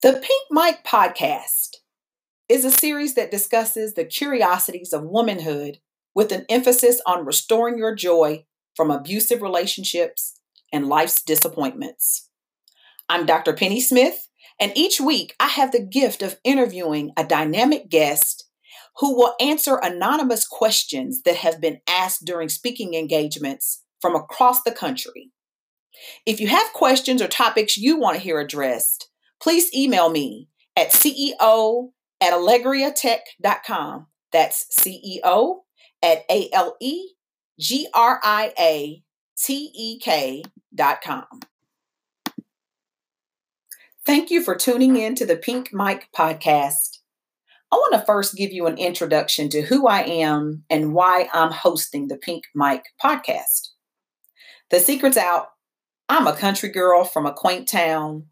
The Pink Mic podcast is a series that discusses the curiosities of womanhood with an emphasis on restoring your joy from abusive relationships and life's disappointments. I'm Dr. Penny Smith, and each week I have the gift of interviewing a dynamic guest who will answer anonymous questions that have been asked during speaking engagements from across the country. If you have questions or topics you want to hear addressed, please email me at CEO at alegriatech.com. That's CEO at A L E G R I A T E K.com. Thank you for tuning in to the Pink Mic podcast. I want to first give you an introduction to who I am and why I'm hosting the Pink Mic podcast. The secret's out. I'm a country girl from a quaint town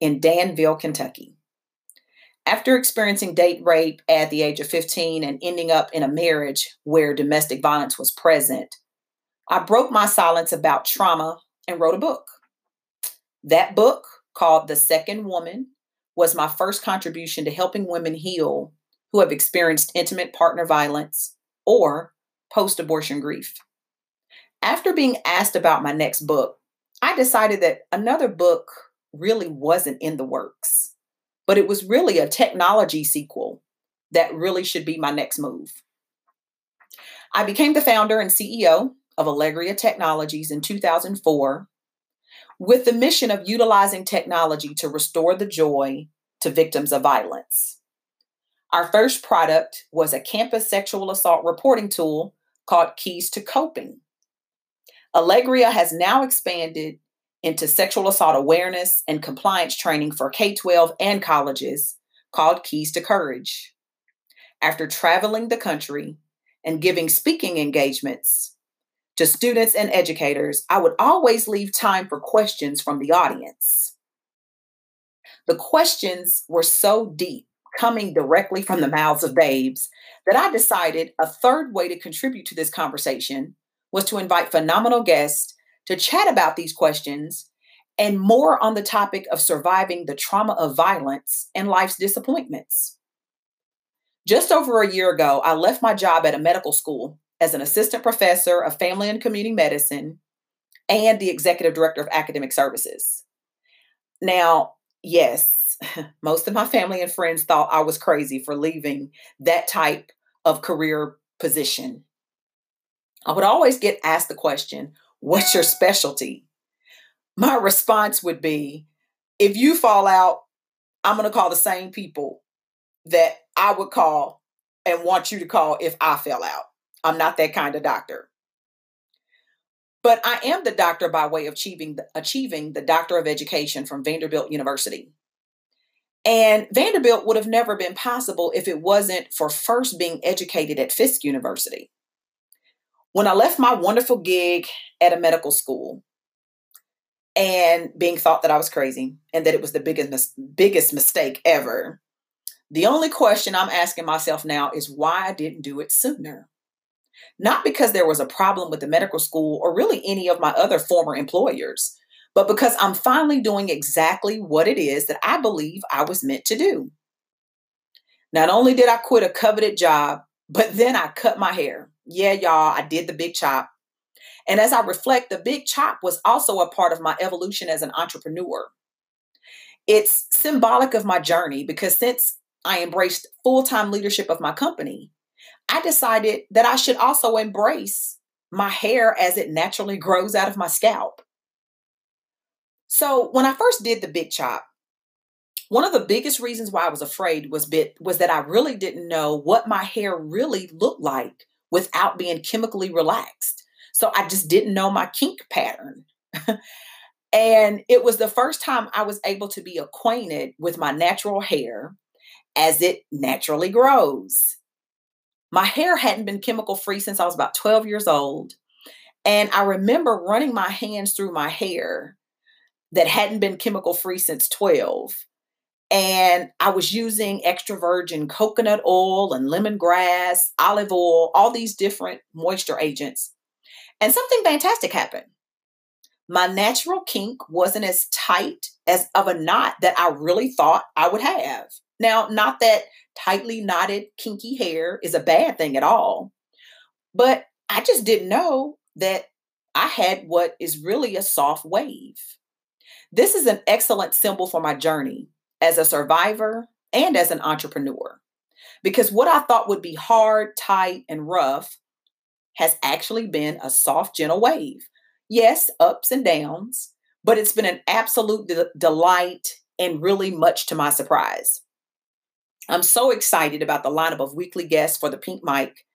in Danville, Kentucky. After experiencing date rape at the age of 15 and ending up in a marriage where domestic violence was present, I broke my silence about trauma and wrote a book. That book, called The Second Woman, was my first contribution to helping women heal who have experienced intimate partner violence or post abortion grief. After being asked about my next book, I decided that another book really wasn't in the works, but it was really a technology sequel that really should be my next move. I became the founder and CEO of Alegria Technologies in 2004 with the mission of utilizing technology to restore the joy to victims of violence. Our first product was a campus sexual assault reporting tool called Keys to Coping. Allegria has now expanded into sexual assault awareness and compliance training for K 12 and colleges called Keys to Courage. After traveling the country and giving speaking engagements to students and educators, I would always leave time for questions from the audience. The questions were so deep, coming directly from the mouths of babes, that I decided a third way to contribute to this conversation was to invite phenomenal guests to chat about these questions and more on the topic of surviving the trauma of violence and life's disappointments. Just over a year ago, I left my job at a medical school as an assistant professor of family and community medicine and the executive director of academic services. Now, yes, most of my family and friends thought I was crazy for leaving that type of career position. I would always get asked the question, What's your specialty? My response would be if you fall out, I'm going to call the same people that I would call and want you to call if I fell out. I'm not that kind of doctor. But I am the doctor by way of achieving the, achieving the Doctor of Education from Vanderbilt University. And Vanderbilt would have never been possible if it wasn't for first being educated at Fisk University. When I left my wonderful gig at a medical school and being thought that I was crazy and that it was the biggest biggest mistake ever, the only question I'm asking myself now is why I didn't do it sooner. Not because there was a problem with the medical school or really any of my other former employers, but because I'm finally doing exactly what it is that I believe I was meant to do. Not only did I quit a coveted job, but then I cut my hair. Yeah, y'all, I did the big chop. And as I reflect, the big chop was also a part of my evolution as an entrepreneur. It's symbolic of my journey because since I embraced full time leadership of my company, I decided that I should also embrace my hair as it naturally grows out of my scalp. So when I first did the big chop, one of the biggest reasons why I was afraid was bit was that I really didn't know what my hair really looked like without being chemically relaxed. So I just didn't know my kink pattern. and it was the first time I was able to be acquainted with my natural hair as it naturally grows. My hair hadn't been chemical free since I was about 12 years old. And I remember running my hands through my hair that hadn't been chemical free since 12 and I was using extra virgin coconut oil and lemongrass, olive oil, all these different moisture agents. And something fantastic happened. my natural kink wasn't as tight as of a knot that I really thought I would have. Now, not that tightly knotted kinky hair is a bad thing at all, but I just didn't know that I had what is really a soft wave. This is an excellent symbol for my journey as a survivor and as an entrepreneur. Because what I thought would be hard, tight, and rough has actually been a soft, gentle wave. Yes, ups and downs, but it's been an absolute de- delight and really much to my surprise. I'm so excited about the lineup of weekly guests for the Pink Mic.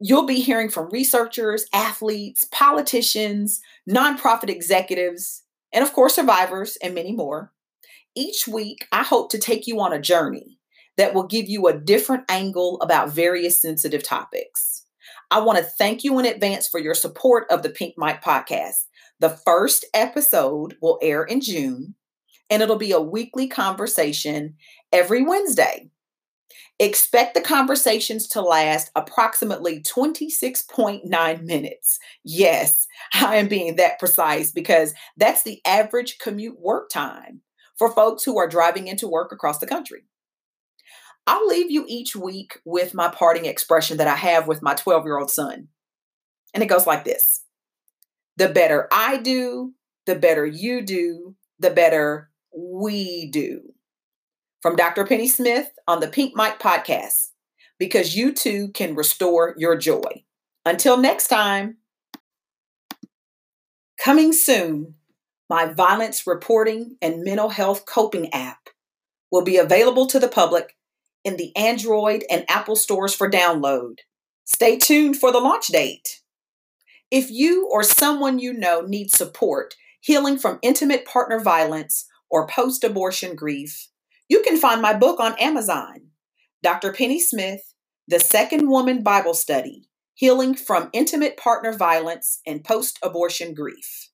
You'll be hearing from researchers, athletes, politicians, nonprofit executives, and of course, survivors, and many more. Each week, I hope to take you on a journey that will give you a different angle about various sensitive topics. I want to thank you in advance for your support of the Pink Mic podcast. The first episode will air in June, and it'll be a weekly conversation every Wednesday. Expect the conversations to last approximately 26.9 minutes. Yes, I am being that precise because that's the average commute work time for folks who are driving into work across the country. I'll leave you each week with my parting expression that I have with my 12 year old son. And it goes like this The better I do, the better you do, the better we do from Dr. Penny Smith on the Pink Mic podcast because you too can restore your joy. Until next time, coming soon, my violence reporting and mental health coping app will be available to the public in the Android and Apple stores for download. Stay tuned for the launch date. If you or someone you know needs support healing from intimate partner violence or post abortion grief, you can find my book on Amazon, Dr. Penny Smith, The Second Woman Bible Study Healing from Intimate Partner Violence and Post Abortion Grief.